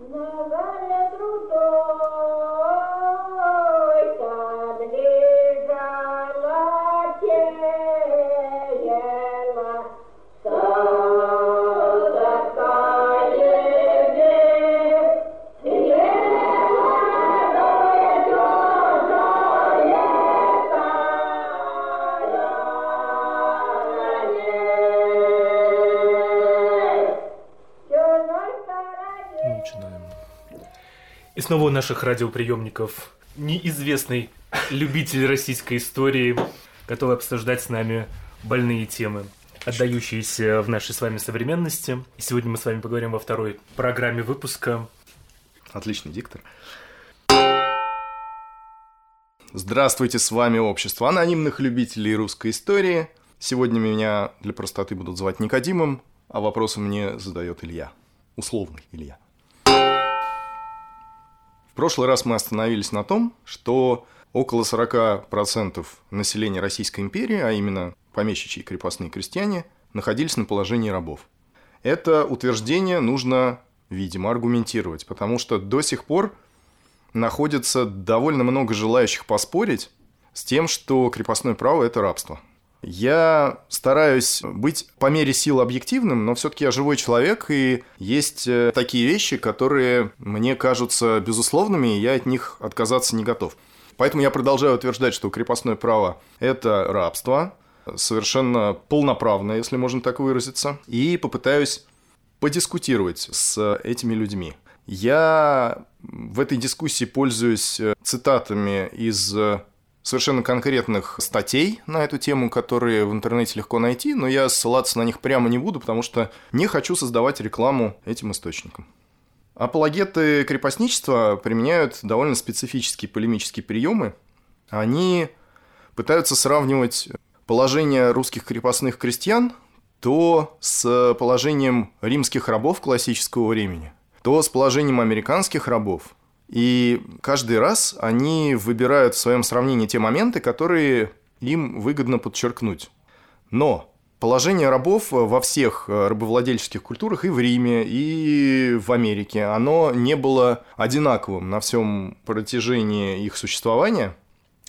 Never снова у наших радиоприемников неизвестный любитель российской истории, готовый обсуждать с нами больные темы, отдающиеся в нашей с вами современности. И сегодня мы с вами поговорим во второй программе выпуска. Отличный диктор. Здравствуйте, с вами Общество анонимных любителей русской истории. Сегодня меня для простоты будут звать Никодимом, а вопросы мне задает Илья. Условный Илья прошлый раз мы остановились на том, что около 40% населения Российской империи, а именно помещичьи крепостные крестьяне, находились на положении рабов. Это утверждение нужно, видимо, аргументировать, потому что до сих пор находится довольно много желающих поспорить с тем, что крепостное право – это рабство. Я стараюсь быть по мере сил объективным, но все-таки я живой человек, и есть э, такие вещи, которые мне кажутся безусловными, и я от них отказаться не готов. Поэтому я продолжаю утверждать, что крепостное право – это рабство, совершенно полноправное, если можно так выразиться, и попытаюсь подискутировать с этими людьми. Я в этой дискуссии пользуюсь э, цитатами из совершенно конкретных статей на эту тему, которые в интернете легко найти, но я ссылаться на них прямо не буду, потому что не хочу создавать рекламу этим источникам. Апологеты крепостничества применяют довольно специфические полемические приемы. Они пытаются сравнивать положение русских крепостных крестьян то с положением римских рабов классического времени, то с положением американских рабов, и каждый раз они выбирают в своем сравнении те моменты, которые им выгодно подчеркнуть. Но положение рабов во всех рабовладельческих культурах и в Риме, и в Америке, оно не было одинаковым на всем протяжении их существования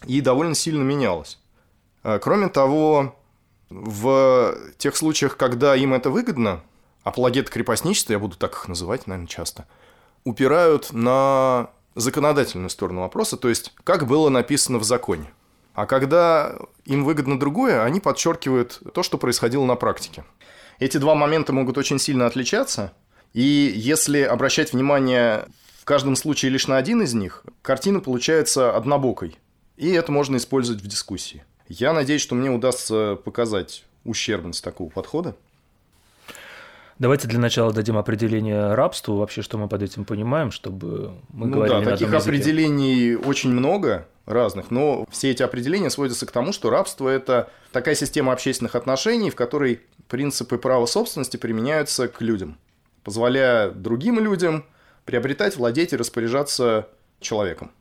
и довольно сильно менялось. А, кроме того, в тех случаях, когда им это выгодно, апологеты крепостничества, я буду так их называть, наверное, часто – упирают на законодательную сторону вопроса, то есть как было написано в законе. А когда им выгодно другое, они подчеркивают то, что происходило на практике. Эти два момента могут очень сильно отличаться, и если обращать внимание в каждом случае лишь на один из них, картина получается однобокой, и это можно использовать в дискуссии. Я надеюсь, что мне удастся показать ущербность такого подхода. Давайте для начала дадим определение рабству, вообще, что мы под этим понимаем, чтобы мы ну говорили да, на таких определений очень много разных, но все эти определения сводятся к тому, что рабство – это такая система общественных отношений, в которой принципы права собственности применяются к людям, позволяя другим людям приобретать, владеть и распоряжаться человеком.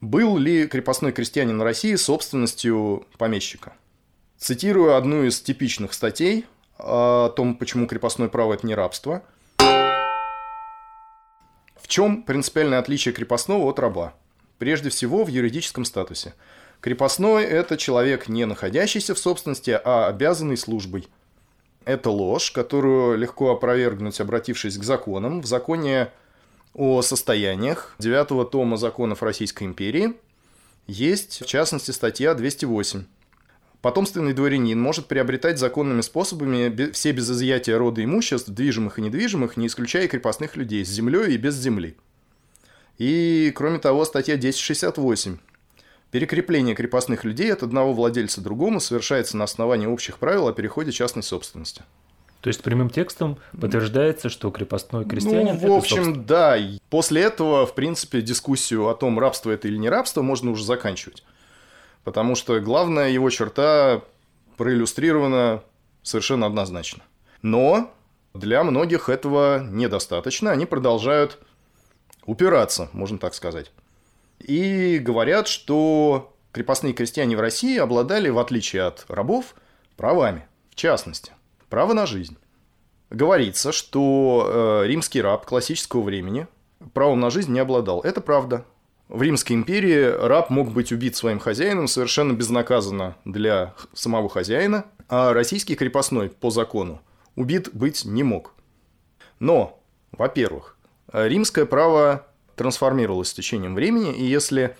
Был ли крепостной крестьянин России собственностью помещика? Цитирую одну из типичных статей о том, почему крепостное право – это не рабство. В чем принципиальное отличие крепостного от раба? Прежде всего, в юридическом статусе. Крепостной – это человек, не находящийся в собственности, а обязанный службой. Это ложь, которую легко опровергнуть, обратившись к законам. В законе о состояниях 9 тома законов Российской империи есть, в частности, статья 208 Потомственный дворянин может приобретать законными способами все без изъятия рода имуществ, движимых и недвижимых, не исключая крепостных людей, с землей и без земли. И, кроме того, статья 1068. Перекрепление крепостных людей от одного владельца другому совершается на основании общих правил о переходе частной собственности. То есть прямым текстом подтверждается, что крепостной крестьянин. Ну, в общем, да. После этого, в принципе, дискуссию о том, рабство это или не рабство, можно уже заканчивать потому что главная его черта проиллюстрирована совершенно однозначно. Но для многих этого недостаточно, они продолжают упираться, можно так сказать. И говорят, что крепостные крестьяне в России обладали, в отличие от рабов, правами. В частности, право на жизнь. Говорится, что э, римский раб классического времени правом на жизнь не обладал. Это правда. В Римской империи раб мог быть убит своим хозяином совершенно безнаказанно для самого хозяина, а российский крепостной по закону убит быть не мог. Но, во-первых, римское право трансформировалось с течением времени, и если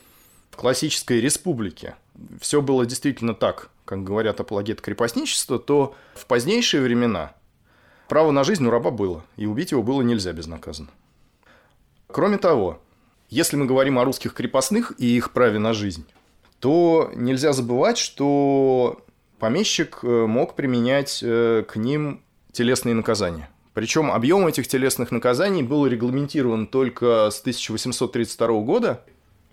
в классической республике все было действительно так, как говорят апологеты крепостничества, то в позднейшие времена право на жизнь у раба было, и убить его было нельзя безнаказанно. Кроме того, если мы говорим о русских крепостных и их праве на жизнь, то нельзя забывать, что помещик э, мог применять э, к ним телесные наказания. Причем объем этих телесных наказаний был регламентирован только с 1832 года.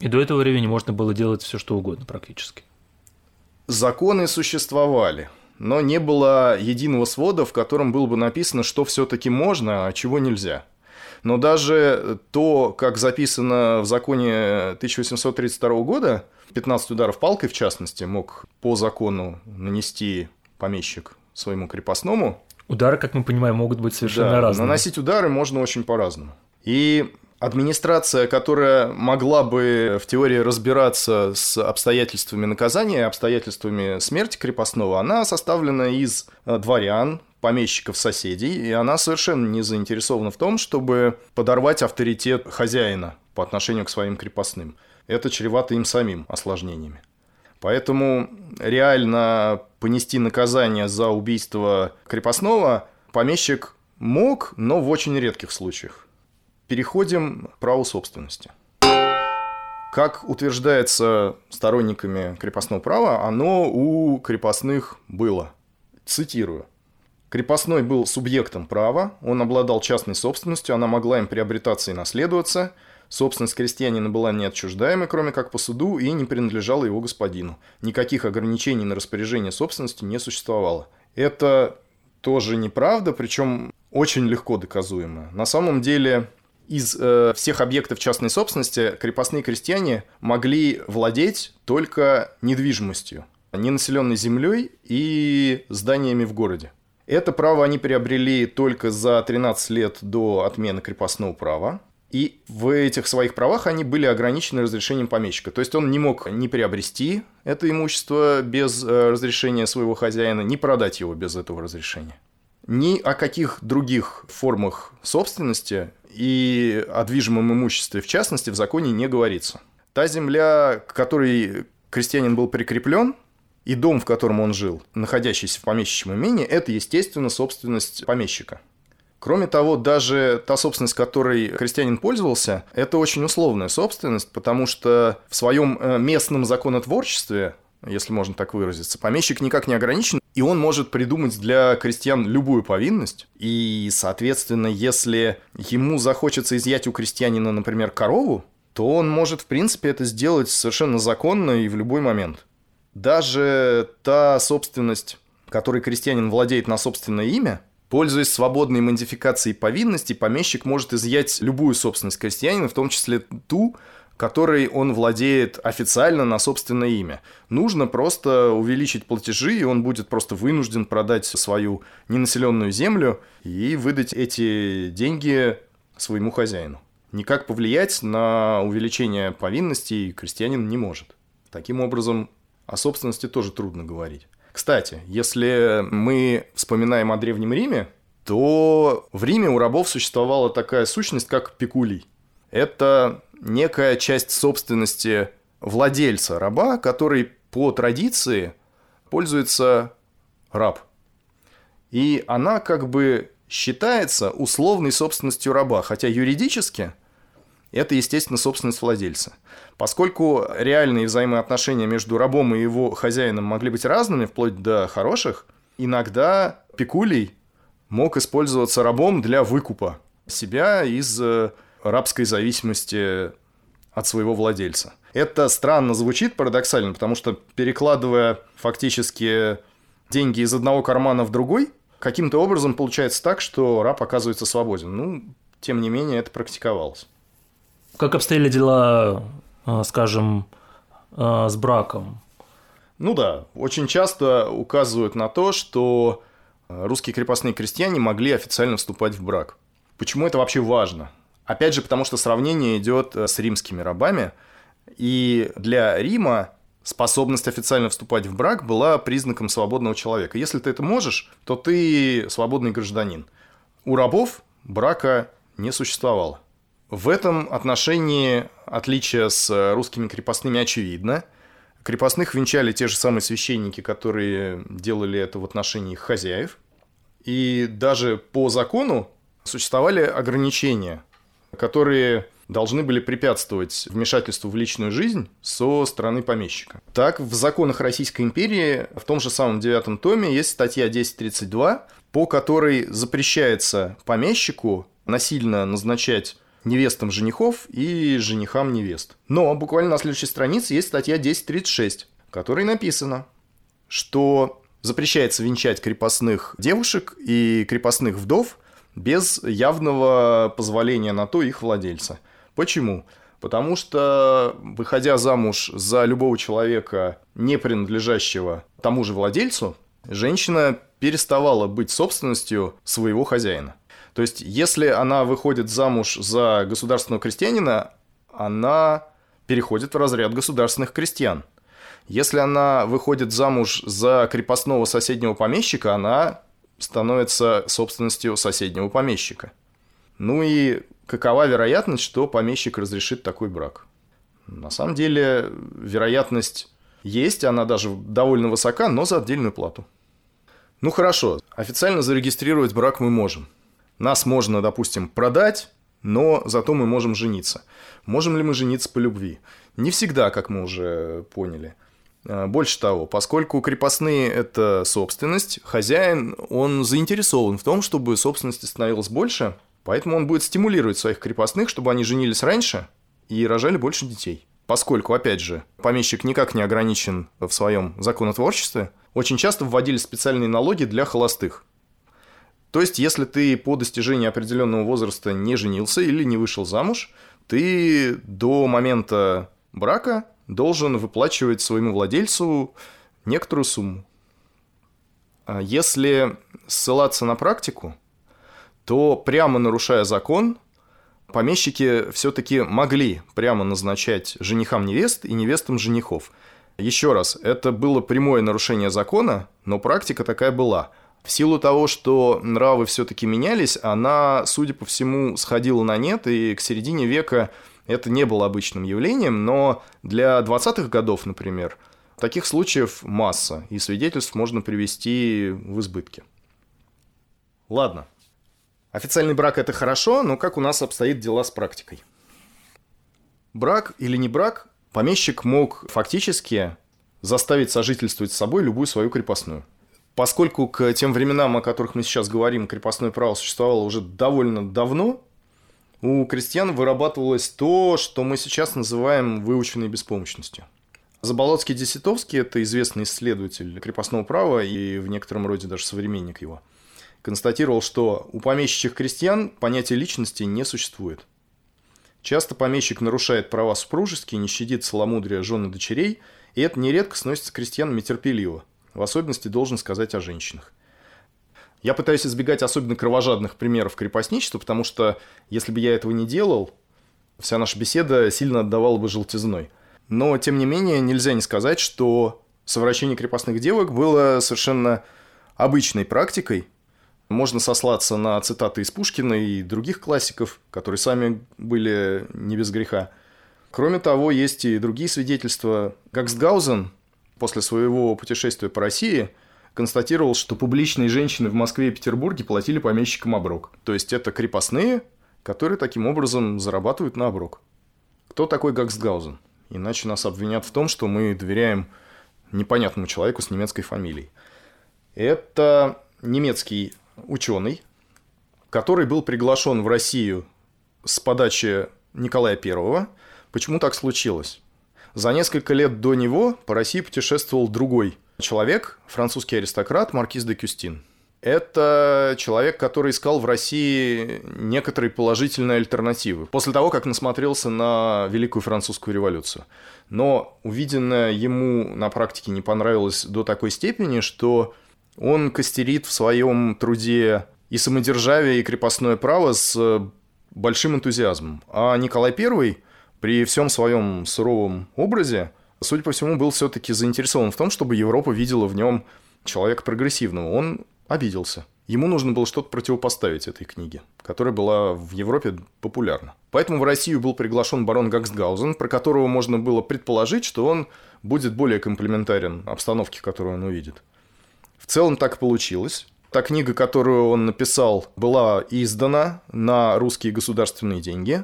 И до этого времени можно было делать все, что угодно практически. Законы существовали, но не было единого свода, в котором было бы написано, что все-таки можно, а чего нельзя – но даже то, как записано в законе 1832 года, 15 ударов палкой, в частности, мог по закону нанести помещик своему крепостному. Удары, как мы понимаем, могут быть совершенно да, разные. Наносить удары можно очень по-разному. И администрация, которая могла бы в теории разбираться с обстоятельствами наказания, обстоятельствами смерти крепостного, она составлена из э, дворян, помещиков соседей, и она совершенно не заинтересована в том, чтобы подорвать авторитет хозяина по отношению к своим крепостным. Это чревато им самим осложнениями. Поэтому реально понести наказание за убийство крепостного помещик мог, но в очень редких случаях. Переходим к праву собственности. Как утверждается сторонниками крепостного права, оно у крепостных было. Цитирую. Крепостной был субъектом права, он обладал частной собственностью, она могла им приобретаться и наследоваться. Собственность крестьянина была неотчуждаемой, кроме как по суду, и не принадлежала его господину. Никаких ограничений на распоряжение собственности не существовало. Это тоже неправда, причем очень легко доказуемо. На самом деле из э, всех объектов частной собственности крепостные крестьяне могли владеть только недвижимостью, ненаселенной землей и зданиями в городе. Это право они приобрели только за 13 лет до отмены крепостного права. И в этих своих правах они были ограничены разрешением помещика. То есть он не мог ни приобрести это имущество без э, разрешения своего хозяина, ни продать его без этого разрешения. Ни о каких других формах собственности и о движимом имуществе в частности в законе не говорится. Та земля, к которой крестьянин был прикреплен, и дом, в котором он жил, находящийся в помещичьем имении, это, естественно, собственность помещика. Кроме того, даже та собственность, которой крестьянин пользовался, это очень условная собственность, потому что в своем э, местном законотворчестве, если можно так выразиться, помещик никак не ограничен, и он может придумать для крестьян любую повинность. И, соответственно, если ему захочется изъять у крестьянина, например, корову, то он может, в принципе, это сделать совершенно законно и в любой момент. Даже та собственность, которой крестьянин владеет на собственное имя, Пользуясь свободной модификацией повинности, помещик может изъять любую собственность крестьянина, в том числе ту, которой он владеет официально на собственное имя. Нужно просто увеличить платежи, и он будет просто вынужден продать свою ненаселенную землю и выдать эти деньги своему хозяину. Никак повлиять на увеличение повинностей крестьянин не может. Таким образом, о собственности тоже трудно говорить. Кстати, если мы вспоминаем о Древнем Риме, то в Риме у рабов существовала такая сущность, как пекулий. Это некая часть собственности владельца раба, который по традиции пользуется раб. И она как бы считается условной собственностью раба, хотя юридически это, естественно, собственность владельца. Поскольку реальные взаимоотношения между рабом и его хозяином могли быть разными, вплоть до хороших, иногда пекулей мог использоваться рабом для выкупа себя из э, рабской зависимости от своего владельца. Это странно звучит, парадоксально, потому что перекладывая фактически деньги из одного кармана в другой, каким-то образом получается так, что раб оказывается свободен. Ну, тем не менее, это практиковалось. Как обстояли дела, а, скажем, а, с браком? Ну да, очень часто указывают на то, что русские крепостные крестьяне могли официально вступать в брак. Почему это вообще важно? Опять же, потому что сравнение идет э, с римскими рабами, и для Рима способность официально вступать в брак была признаком свободного человека. Если ты это можешь, то ты свободный гражданин. У рабов брака не существовало. В этом отношении отличие с русскими крепостными очевидно. Крепостных венчали те же самые священники, которые делали это в отношении их хозяев. И даже по закону существовали ограничения, которые должны были препятствовать вмешательству в личную жизнь со стороны помещика. Так, в законах Российской империи в том же самом девятом томе есть статья 1032, по которой запрещается помещику насильно назначать невестам женихов и женихам невест. Но буквально на следующей странице есть статья 1036, в которой написано, что запрещается венчать крепостных девушек и крепостных вдов без явного позволения на то их владельца. Почему? Потому что, выходя замуж за любого человека, не принадлежащего тому же владельцу, женщина переставала быть собственностью своего хозяина. То есть, если она выходит замуж за государственного крестьянина, она переходит в разряд государственных крестьян. Если она выходит замуж за крепостного соседнего помещика, она становится собственностью соседнего помещика. Ну и какова вероятность, что помещик разрешит такой брак? На самом деле, вероятность есть, она даже довольно высока, но за отдельную плату. Ну хорошо, официально зарегистрировать брак мы можем. Нас можно, допустим, продать, но зато мы можем жениться. Можем ли мы жениться по любви? Не всегда, как мы уже поняли. А, больше того, поскольку крепостные – это собственность, хозяин, он заинтересован в том, чтобы собственности становилось больше, поэтому он будет стимулировать своих крепостных, чтобы они женились раньше и рожали больше детей. Поскольку, опять же, помещик никак не ограничен в своем законотворчестве, очень часто вводили специальные налоги для холостых. То есть, если ты по достижении определенного возраста не женился или не вышел замуж, ты до момента брака должен выплачивать своему владельцу некоторую сумму. А если ссылаться на практику, то прямо нарушая закон, помещики все-таки могли прямо назначать женихам невест и невестам женихов. Еще раз, это было прямое нарушение закона, но практика такая была. В силу того, что нравы все-таки менялись, она, судя по всему, сходила на нет, и к середине века это не было обычным явлением, но для 20-х годов, например, таких случаев масса, и свидетельств можно привести в избытке. Ладно. Официальный брак – это хорошо, но как у нас обстоит дела с практикой? Брак или не брак, помещик мог фактически заставить сожительствовать с собой любую свою крепостную – Поскольку к тем временам, о которых мы сейчас говорим, крепостное право существовало уже довольно давно, у крестьян вырабатывалось то, что мы сейчас называем выученной беспомощностью. Заболоцкий Десятовский – это известный исследователь крепостного права и в некотором роде даже современник его. Констатировал, что у помещичьих крестьян понятия личности не существует. Часто помещик нарушает права супружеские, не щадит целомудрия жен и дочерей, и это нередко сносится крестьянами терпеливо – в особенности должен сказать о женщинах. Я пытаюсь избегать особенно кровожадных примеров крепостничества, потому что если бы я этого не делал, вся наша беседа сильно отдавала бы желтизной. Но, тем не менее, нельзя не сказать, что совращение крепостных девок было совершенно обычной практикой. Можно сослаться на цитаты из Пушкина и других классиков, которые сами были не без греха. Кроме того, есть и другие свидетельства. Гаксгаузен, после своего путешествия по России констатировал, что публичные женщины в Москве и Петербурге платили помещикам оброк. То есть это крепостные, которые таким образом зарабатывают на оброк. Кто такой Гаксгаузен? Иначе нас обвинят в том, что мы доверяем непонятному человеку с немецкой фамилией. Это немецкий ученый, который был приглашен в Россию с подачи Николая I. Почему так случилось? За несколько лет до него по России путешествовал другой человек, французский аристократ Маркиз де Кюстин. Это человек, который искал в России некоторые положительные альтернативы после того, как насмотрелся на Великую Французскую революцию. Но увиденное ему на практике не понравилось до такой степени, что он костерит в своем труде и самодержавие, и крепостное право с большим энтузиазмом. А Николай I при всем своем суровом образе, судя по всему, был все-таки заинтересован в том, чтобы Европа видела в нем человека прогрессивного. Он обиделся. Ему нужно было что-то противопоставить этой книге, которая была в Европе популярна. Поэтому в Россию был приглашен барон Гаксгаузен, про которого можно было предположить, что он будет более комплементарен обстановке, которую он увидит. В целом так получилось. Та книга, которую он написал, была издана на русские государственные деньги.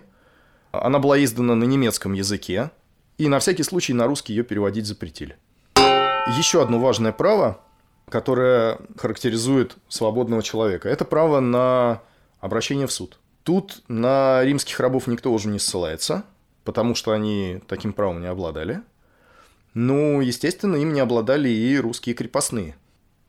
Она была издана на немецком языке, и на всякий случай на русский ее переводить запретили. Еще одно важное право, которое характеризует свободного человека, это право на обращение в суд. Тут на римских рабов никто уже не ссылается, потому что они таким правом не обладали. Ну, естественно, им не обладали и русские крепостные –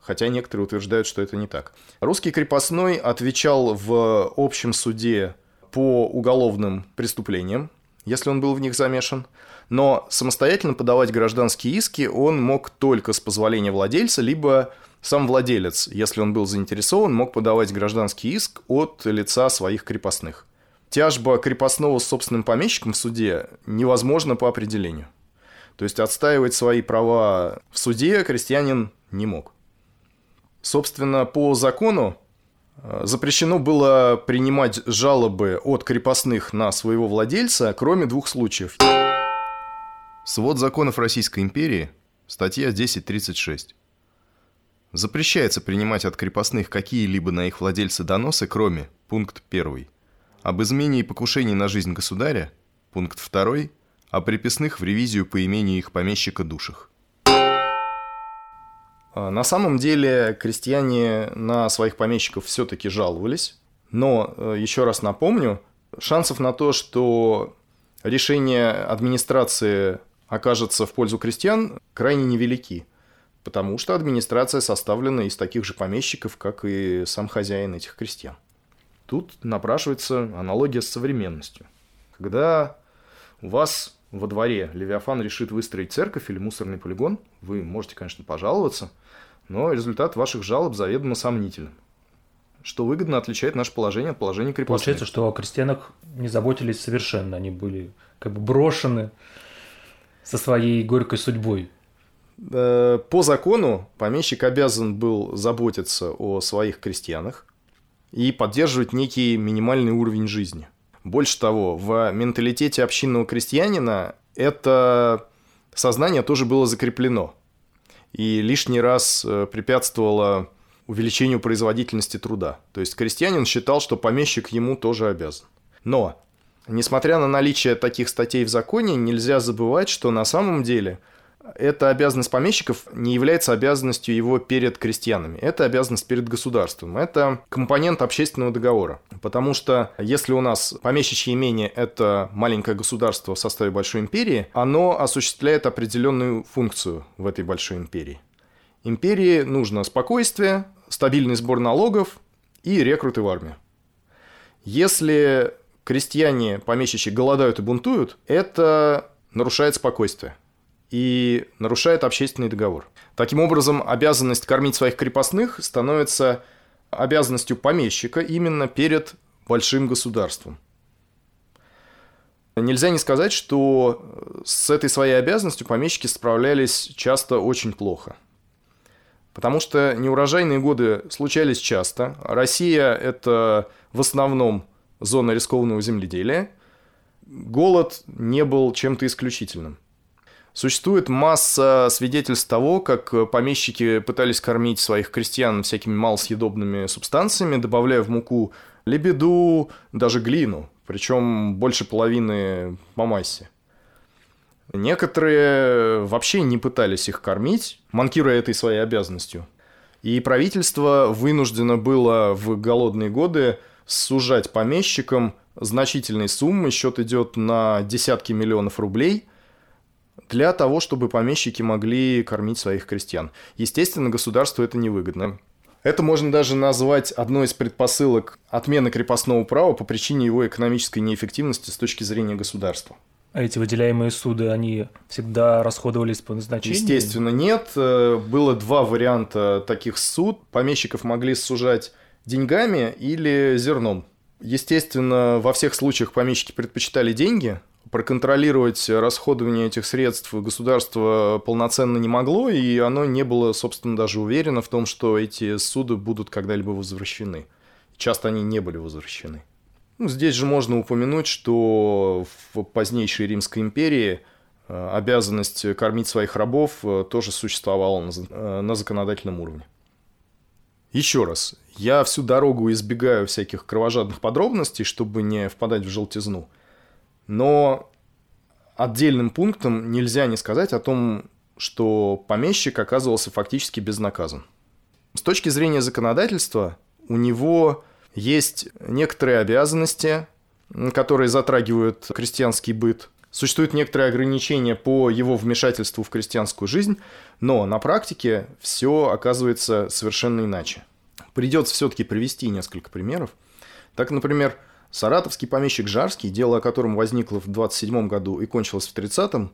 хотя некоторые утверждают, что это не так. Русский крепостной отвечал в общем суде по уголовным преступлениям, если он был в них замешан, но самостоятельно подавать гражданские иски он мог только с позволения владельца, либо сам владелец, если он был заинтересован, мог подавать гражданский иск от лица своих крепостных. Тяжба крепостного с собственным помещиком в суде невозможна по определению. То есть отстаивать свои права в суде крестьянин не мог. Собственно, по закону э, запрещено было принимать жалобы от крепостных на своего владельца, кроме двух случаев. Свод законов Российской империи, статья 1036. Запрещается принимать от крепостных какие-либо на их владельца доносы, кроме, пункт 1, об измене и покушении на жизнь государя, пункт 2, о приписных в ревизию по имению их помещика душах. А, на самом деле крестьяне на своих помещиков все-таки жаловались, но, э, еще раз напомню, шансов на то, что решение администрации окажется в пользу крестьян, крайне невелики, потому что администрация составлена из таких же помещиков, как и сам хозяин этих крестьян. Тут напрашивается аналогия с современностью. Когда у вас во дворе Левиафан решит выстроить церковь или мусорный полигон, вы можете, конечно, пожаловаться – но результат ваших жалоб заведомо сомнителен что выгодно отличает наше положение от положения крепостных. Получается, что о крестьянах не заботились совершенно, они были как бы брошены со своей горькой судьбой. По закону помещик обязан был заботиться о своих крестьянах и поддерживать некий минимальный уровень жизни. Больше того, в менталитете общинного крестьянина это сознание тоже было закреплено и лишний раз э, препятствовало увеличению производительности труда. То есть крестьянин считал, что помещик ему тоже обязан. Но, несмотря на наличие таких статей в законе, нельзя забывать, что на самом деле – эта обязанность помещиков не является обязанностью его перед крестьянами. Это обязанность перед государством. Это компонент общественного договора. Потому что если у нас помещичье имение – это маленькое государство в составе большой империи, оно осуществляет определенную функцию в этой большой империи. Империи нужно спокойствие, стабильный сбор налогов и рекруты в армию. Если крестьяне помещичьи голодают и бунтуют, это нарушает спокойствие – и нарушает общественный договор. Таким образом, обязанность кормить своих крепостных становится обязанностью помещика именно перед большим государством. Нельзя не сказать, что с этой своей обязанностью помещики справлялись часто очень плохо. Потому что неурожайные годы случались часто. Россия – это в основном зона рискованного земледелия. Голод не был чем-то исключительным – Существует масса свидетельств того, как помещики пытались кормить своих крестьян всякими малосъедобными субстанциями, добавляя в муку лебеду, даже глину, причем больше половины по массе. Некоторые вообще не пытались их кормить, манкируя этой своей обязанностью. И правительство вынуждено было в голодные годы сужать помещикам значительные суммы, счет идет на десятки миллионов рублей – для того, чтобы помещики могли кормить своих крестьян. Естественно, государству это невыгодно. Это можно даже назвать одной из предпосылок отмены крепостного права по причине его экономической неэффективности с точки зрения государства. А эти выделяемые суды, они всегда расходовались по назначению? Естественно, нет. Э, было два варианта таких суд. Помещиков могли сужать деньгами или зерном. Естественно, во всех случаях помещики предпочитали деньги, проконтролировать расходование этих средств государство полноценно не могло, и оно не было, собственно, даже уверено в том, что эти суды будут когда-либо возвращены. Часто они не были возвращены. Ну, здесь же можно упомянуть, что в позднейшей Римской империи э, обязанность кормить своих рабов э, тоже существовала на э, законодательном уровне. Еще раз, я всю дорогу избегаю всяких кровожадных подробностей, чтобы не впадать в желтизну. Но отдельным пунктом нельзя не сказать о том, что помещик оказывался фактически безнаказан. С точки зрения законодательства, у него есть некоторые обязанности, которые затрагивают крестьянский быт. Существуют некоторые ограничения по его вмешательству в крестьянскую жизнь, но на практике все оказывается совершенно иначе. Придется все-таки привести несколько примеров. Так, например, Саратовский помещик Жарский, дело о котором возникло в 27 году и кончилось в 30-м,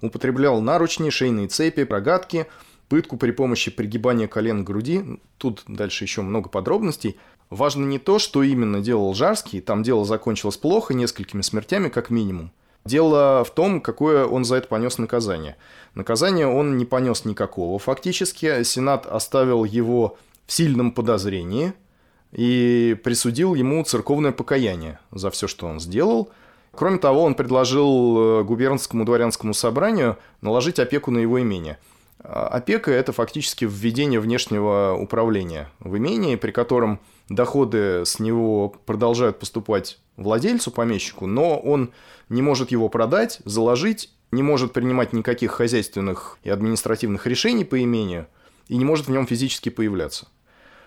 употреблял наручни, шейные цепи, рогатки, пытку при помощи пригибания колен к груди. Тут дальше еще много подробностей. Важно не то, что именно делал Жарский, там дело закончилось плохо, несколькими смертями как минимум. Дело в том, какое он за это понес наказание. Наказание он не понес никакого фактически. Сенат оставил его в сильном подозрении – и присудил ему церковное покаяние за все, что он сделал. Кроме того, он предложил э, губернскому дворянскому собранию наложить опеку на его имение. А, опека – это фактически введение внешнего управления в имении, при котором доходы с него продолжают поступать владельцу, помещику, но он не может его продать, заложить, не может принимать никаких хозяйственных и административных решений по имению и не может в нем физически появляться.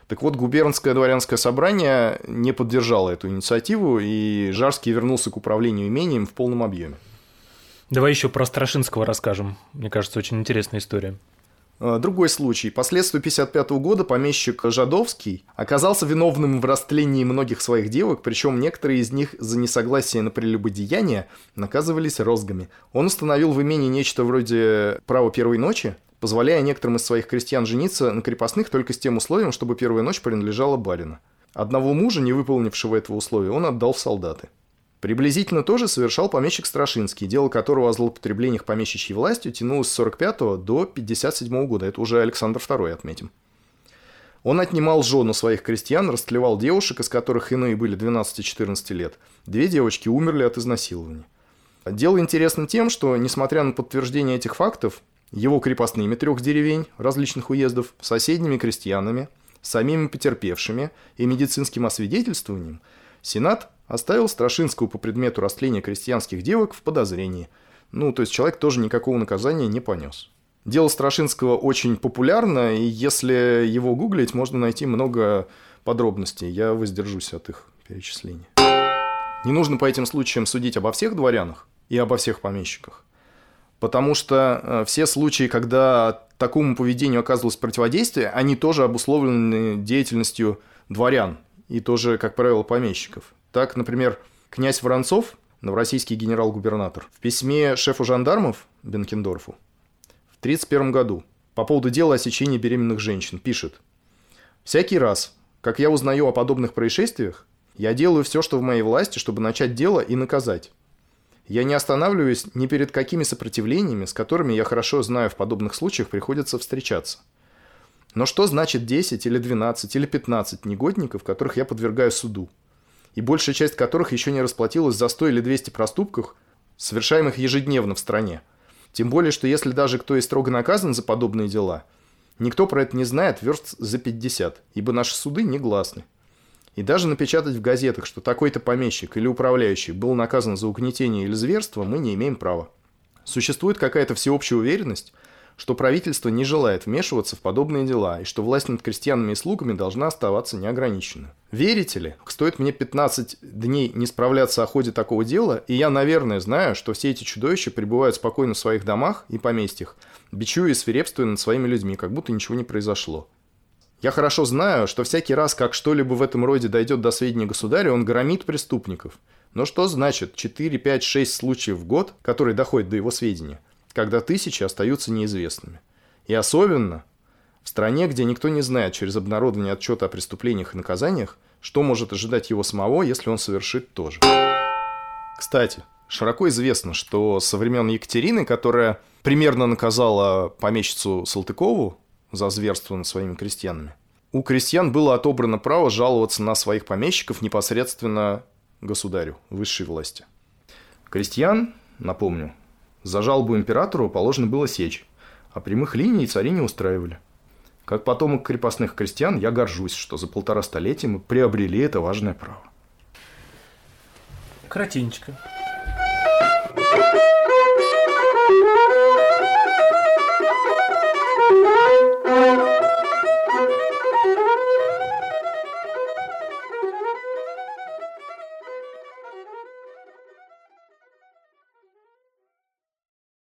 Так вот, губернское дворянское собрание не поддержало эту инициативу, и Жарский вернулся к управлению имением в полном объеме. Давай еще про Страшинского расскажем. Мне кажется, очень интересная история. А, другой случай. По следствию 1955 года помещик Жадовский оказался виновным в растлении многих своих девок, причем некоторые из них за несогласие на прелюбодеяние наказывались розгами. Он установил в имении нечто вроде права первой ночи, позволяя некоторым из своих крестьян жениться на крепостных только с тем условием, чтобы первая ночь принадлежала барину. Одного мужа, не выполнившего этого условия, он отдал в солдаты. Приблизительно тоже совершал помещик Страшинский, дело которого о злоупотреблениях помещичьей властью тянулось с 45 до 57 года. Это уже Александр II отметим. Он отнимал жену своих крестьян, растлевал девушек, из которых иные были 12-14 лет. Две девочки умерли от изнасилования. Дело интересно тем, что, несмотря на подтверждение этих фактов, его крепостными трех деревень различных уездов, соседними крестьянами, самими потерпевшими и медицинским освидетельствованием, Сенат оставил Страшинского по предмету растления крестьянских девок в подозрении. Ну, то есть человек тоже никакого наказания не понес. Дело Страшинского очень популярно, и если его гуглить, можно найти много подробностей. Я воздержусь от их перечисления. Не нужно по этим случаям судить обо всех дворянах и обо всех помещиках. Потому что э, все случаи, когда такому поведению оказывалось противодействие, они тоже обусловлены деятельностью дворян и тоже, как правило, помещиков. Так, например, князь Воронцов, новороссийский генерал-губернатор, в письме шефу жандармов Бенкендорфу в 1931 году по поводу дела о сечении беременных женщин пишет «Всякий раз, как я узнаю о подобных происшествиях, я делаю все, что в моей власти, чтобы начать дело и наказать. Я не останавливаюсь ни перед какими сопротивлениями, с которыми я хорошо знаю в подобных случаях приходится встречаться. Но что значит 10 или 12 или 15 негодников, которых я подвергаю суду, и большая часть которых еще не расплатилась за 100 или 200 проступках, совершаемых ежедневно в стране? Тем более, что если даже кто и строго наказан за подобные дела, никто про это не знает верст за 50, ибо наши суды негласны. И даже напечатать в газетах, что такой-то помещик или управляющий был наказан за угнетение или зверство, мы не имеем права. Существует какая-то всеобщая уверенность, что правительство не желает вмешиваться в подобные дела и что власть над крестьянами и слугами должна оставаться неограниченной. Верите ли, стоит мне 15 дней не справляться о ходе такого дела, и я, наверное, знаю, что все эти чудовища пребывают спокойно в своих домах и поместьях, бичуя и свирепствуя над своими людьми, как будто ничего не произошло. Я хорошо знаю, что всякий раз, как что-либо в этом роде дойдет до сведения государя, он громит преступников. Но что значит 4, 5, 6 случаев в год, которые доходят до его сведения, когда тысячи остаются неизвестными? И особенно в стране, где никто не знает через обнародование отчета о преступлениях и наказаниях, что может ожидать его самого, если он совершит то же. Кстати, широко известно, что со времен Екатерины, которая примерно наказала помещицу Салтыкову за зверство над своими крестьянами, у крестьян было отобрано право жаловаться на своих помещиков непосредственно государю, высшей власти. Крестьян, напомню, за жалобу императору положено было сечь, а прямых линий цари не устраивали. Как потомок крепостных крестьян, я горжусь, что за полтора столетия мы приобрели это важное право. Коротенечко.